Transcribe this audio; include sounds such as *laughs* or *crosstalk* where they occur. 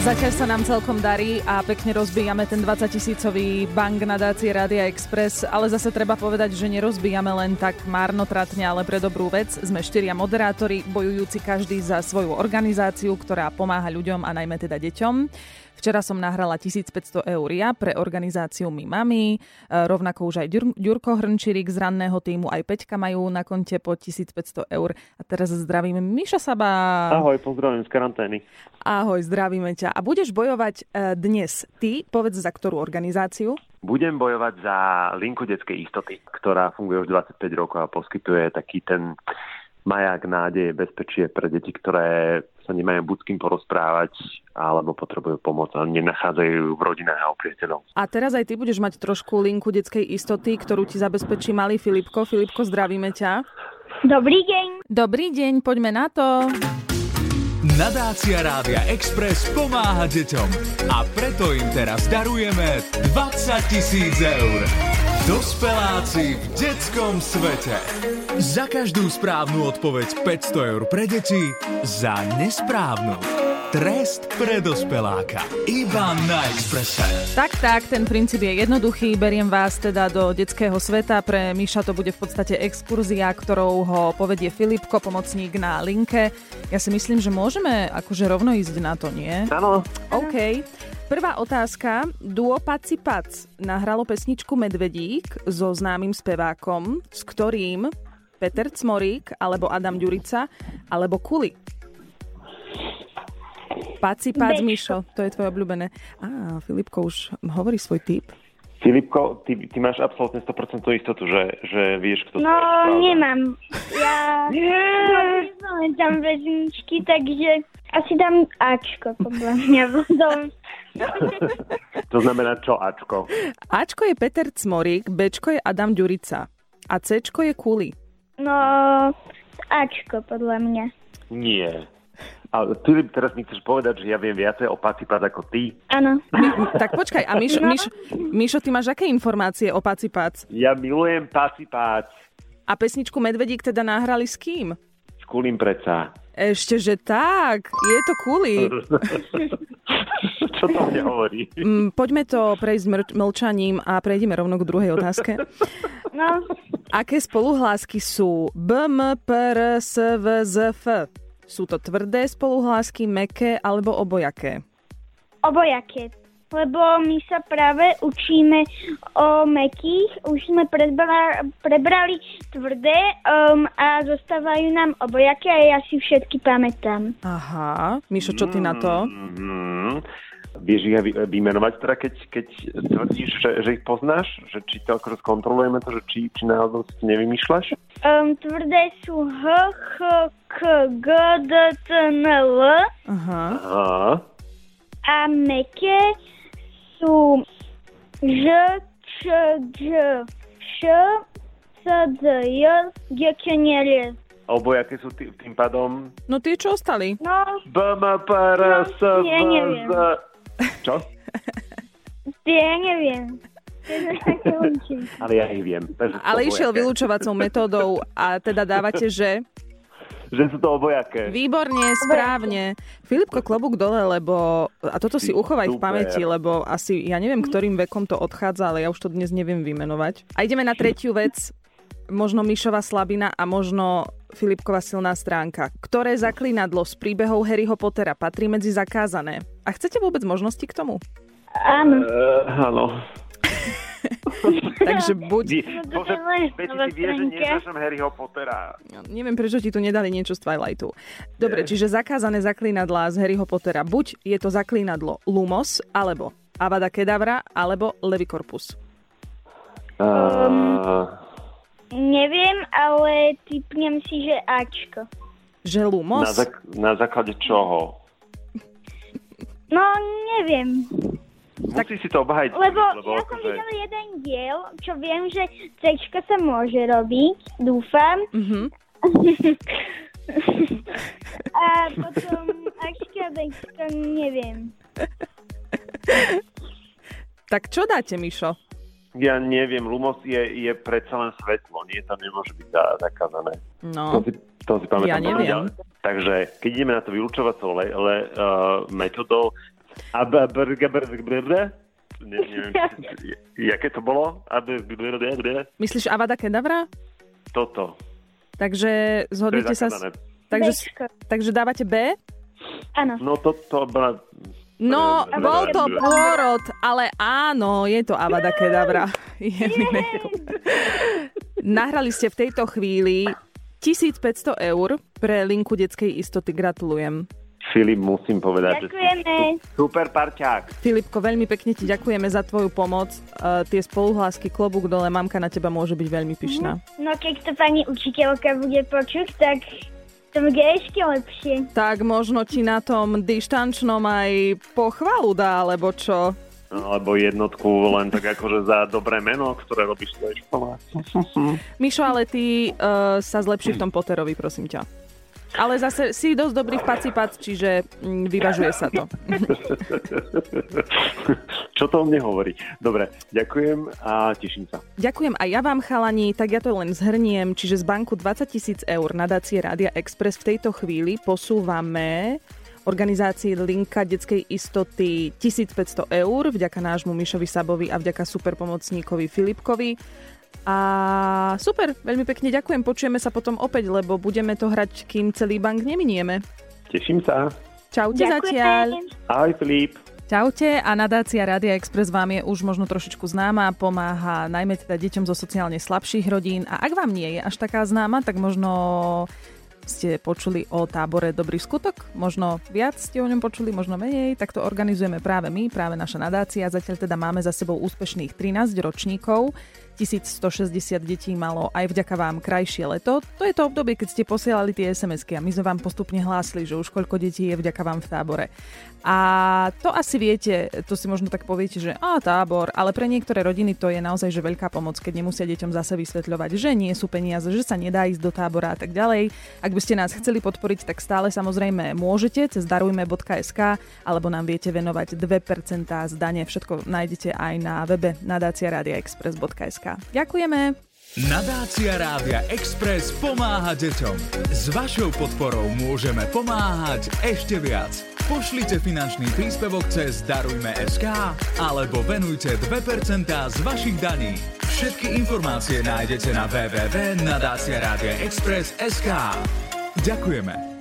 Zatiaľ sa nám celkom darí a pekne rozbíjame ten 20 tisícový bank nadácie Radia Express, ale zase treba povedať, že nerozbíjame len tak márnotratne, ale pre dobrú vec. Sme štyria moderátori, bojujúci každý za svoju organizáciu, ktorá pomáha ľuďom a najmä teda deťom. Včera som nahrala 1500 eur ja pre organizáciu My Mami, e, rovnako už aj Ďurko Hrnčírik z ranného týmu, aj Peťka majú na konte po 1500 eur. A teraz zdravím Miša Saba. Ahoj, pozdravím z karantény. Ahoj, zdravíme ťa. A budeš bojovať e, dnes ty, povedz za ktorú organizáciu? Budem bojovať za linku detskej istoty, ktorá funguje už 25 rokov a poskytuje taký ten maják nádeje, bezpečie pre deti, ktoré sa nemajú buď s kým porozprávať, alebo potrebujú pomoc a nenachádzajú v rodinách a priateľov. A teraz aj ty budeš mať trošku linku detskej istoty, ktorú ti zabezpečí malý Filipko. Filipko, zdravíme ťa. Dobrý deň. Dobrý deň, poďme na to. Nadácia Rádia Express pomáha deťom a preto im teraz darujeme 20 tisíc eur. Dospeláci v detskom svete. Za každú správnu odpoveď 500 eur pre deti, za nesprávnu Trest pre dospeláka. Iba na Expresse. Tak, tak, ten princíp je jednoduchý. Beriem vás teda do detského sveta. Pre Miša to bude v podstate exkurzia, ktorou ho povedie Filipko, pomocník na linke. Ja si myslím, že môžeme akože rovno ísť na to, nie? Áno. OK. Prvá otázka. Duo Paci Pac nahralo pesničku Medvedík so známym spevákom, s ktorým Peter Cmorík, alebo Adam Ďurica, alebo Kuli. Paci, pac, Mišo, to je tvoje obľúbené. Á, Filipko už hovorí svoj typ. Filipko, ty, ty máš absolútne 100% istotu, že, že vieš, kto No, to je. nemám. Ja neznám tam väzničky, takže asi dám Ačko, podľa mňa. *laughs* To znamená čo, Ačko? Ačko je Peter Cmorík, Bčko je Adam Ďurica a Cčko je Kuli. No, Ačko, podľa mňa. Nie. A ty teraz mi chceš povedať, že ja viem viacej o Pacipad ako ty? Áno. *laughs* Tak počkaj, a Mišo, No. Mišo, Mišo, ty máš aké informácie o Paci Pac? Ja milujem Pacipad. A pesničku Medvedík teda nahrali s kým? S kulím predsa. Ešte, že tak, je to Kuli. *laughs* čo to mne hovorí? Mm, Poďme to prejsť mr- mlčaním a prejdeme rovno k druhej otázke. No, Aké spoluhlásky sú B, M, P, R, S, V, Z, F? Sú to tvrdé spoluhlásky, meké alebo obojaké? obojaké. Lebo my sa práve učíme o mekých, už sme prebra- prebrali tvrdé um, a zostávajú nám obojaké a ja si všetky pamätám. Aha, Mišo, čo ty na to? Mm-hmm. Vieš ich vymenovať teda, keď, keď tvrdíš, že, že ich poznáš? Že či to akože skontrolujeme to, že či, či náhodou si nevymýšľaš? Um, tvrdé sú H, H, K, G, D, T, N, L Aha. Aha. a meké sú Ž, Č, Ž, Š, C, D, J, G, K, N, L. Obojaké sú tý, tým pádom No tie, čo ostali? No, B, M, P, R, S, V, ja neviem. Z... Čo? ja neviem. Ale ja ich viem. Takže Ale išiel vylúčovacou metódou a teda dávate, že... Že sú to obojaké. Výborne, správne. Filipko, klobúk dole, lebo... A toto si uchovaj v super. pamäti, lebo asi, ja neviem, ktorým vekom to odchádza, ale ja už to dnes neviem vymenovať. A ideme na tretiu vec. Možno Mišova slabina a možno Filipkova silná stránka. Ktoré zaklínadlo z príbehov Harryho Pottera patrí medzi zakázané? A chcete vôbec možnosti k tomu? Áno. Uh, áno. *laughs* Takže buď... No, bože, nová ty vieš, že neznášam Harryho Pottera. Neviem, prečo ti tu nedali niečo z Twilightu. Dobre, Nie. čiže zakázané zaklínadlá z Harryho Pottera. Buď je to zaklínadlo Lumos, alebo Avada Kedavra, alebo Levicorpus. Uh, Neviem, ale typnem si, že Ačko. Že na, Lumos? zak- na základe čoho? No, neviem. Tak... Musíš si to obhajiť. Lebo lebo ja som akože- videla jeden diel, čo viem, že C sa môže robiť, dúfam. Mhm. *laughs* A potom Ačka, Bčka, neviem. Tak čo dáte, Mišo? Ja neviem, Lumos je, je predsa len svetlo, nie? Tam nemôže byť za, zakázané. To No, si, to si pamätám. Ja neviem. Takže keď ideme na to vylúčovacou le, le, uh, metodou, neviem, jaké to bolo? Myslíš Avada Kedavra? Toto. Takže zhodnite sa... s-. Takže, takže dávate B? Áno. No to, to bola... No, bol to pôrod, ale áno, je to Avada Kedavra. *laughs* Je. Nahrali ste v tejto chvíli 1500 eur pre linku detskej istoty. Gratulujem. Filip, musím povedať, Ďakujeme. že si super parťák. Filipko, veľmi pekne ti ďakujeme za tvoju pomoc. Uh, tie spoluhlásky klobúk dole, mamka na teba môže byť veľmi pyšná. No keď to pani učiteľka bude počuť, tak to bude ešte lepšie. Tak možno ti na tom dištančnom aj pochvalu dá, alebo čo? Alebo jednotku len tak akože za dobré meno, ktoré robíš v svojej škole. *laughs* Mišo, ale ty uh, sa zlepší v tom Potterovi, prosím ťa. Ale zase si dosť dobrý v pacipac, čiže mm, vyvažuje sa to. *laughs* Čo to o mne hovorí? Dobre, ďakujem a teším sa. Ďakujem aj ja vám, chalani, tak ja to len zhrniem. Čiže z banku 20 tisíc eur nadácie Rádia Express v tejto chvíli posúvame organizácii Linka detskej istoty 1500 eur vďaka nášmu Mišovi Sabovi a vďaka superpomocníkovi Filipkovi. A super, veľmi pekne ďakujem. Počujeme sa potom opäť, lebo budeme to hrať, kým celý bank neminieme. Teším sa. Čaute zatiaľ. Ahoj Filip. Čaute a nadácia Rádia Express vám je už možno trošičku známa, pomáha najmä teda deťom zo sociálne slabších rodín a ak vám nie je až taká známa, tak možno ste počuli o tábore Dobrý skutok, možno viac ste o ňom počuli, možno menej, tak to organizujeme práve my, práve naša nadácia. Zatiaľ teda máme za sebou úspešných 13 ročníkov, 1160 detí malo aj vďaka vám krajšie leto. To je to obdobie, keď ste posielali tie SMS-ky a my sme vám postupne hlásili, že už koľko detí je vďaka vám v tábore. A to asi viete, to si možno tak poviete, že a tábor, ale pre niektoré rodiny to je naozaj že veľká pomoc, keď nemusia deťom zase vysvetľovať, že nie sú peniaze, že sa nedá ísť do tábora a tak ďalej. Ak by ste nás chceli podporiť, tak stále samozrejme môžete cez darujme.sk alebo nám viete venovať 2% z dane. Všetko nájdete aj na webe nadáciaradiaexpress.sk. Ďakujeme. Nadácia Rádia Express pomáha deťom. S vašou podporou môžeme pomáhať ešte viac. Pošlite finančný príspevok cez Darujme.sk alebo venujte 2% z vašich daní. Všetky informácie nájdete na www.nadáciaradiaexpress.sk Ďakujeme.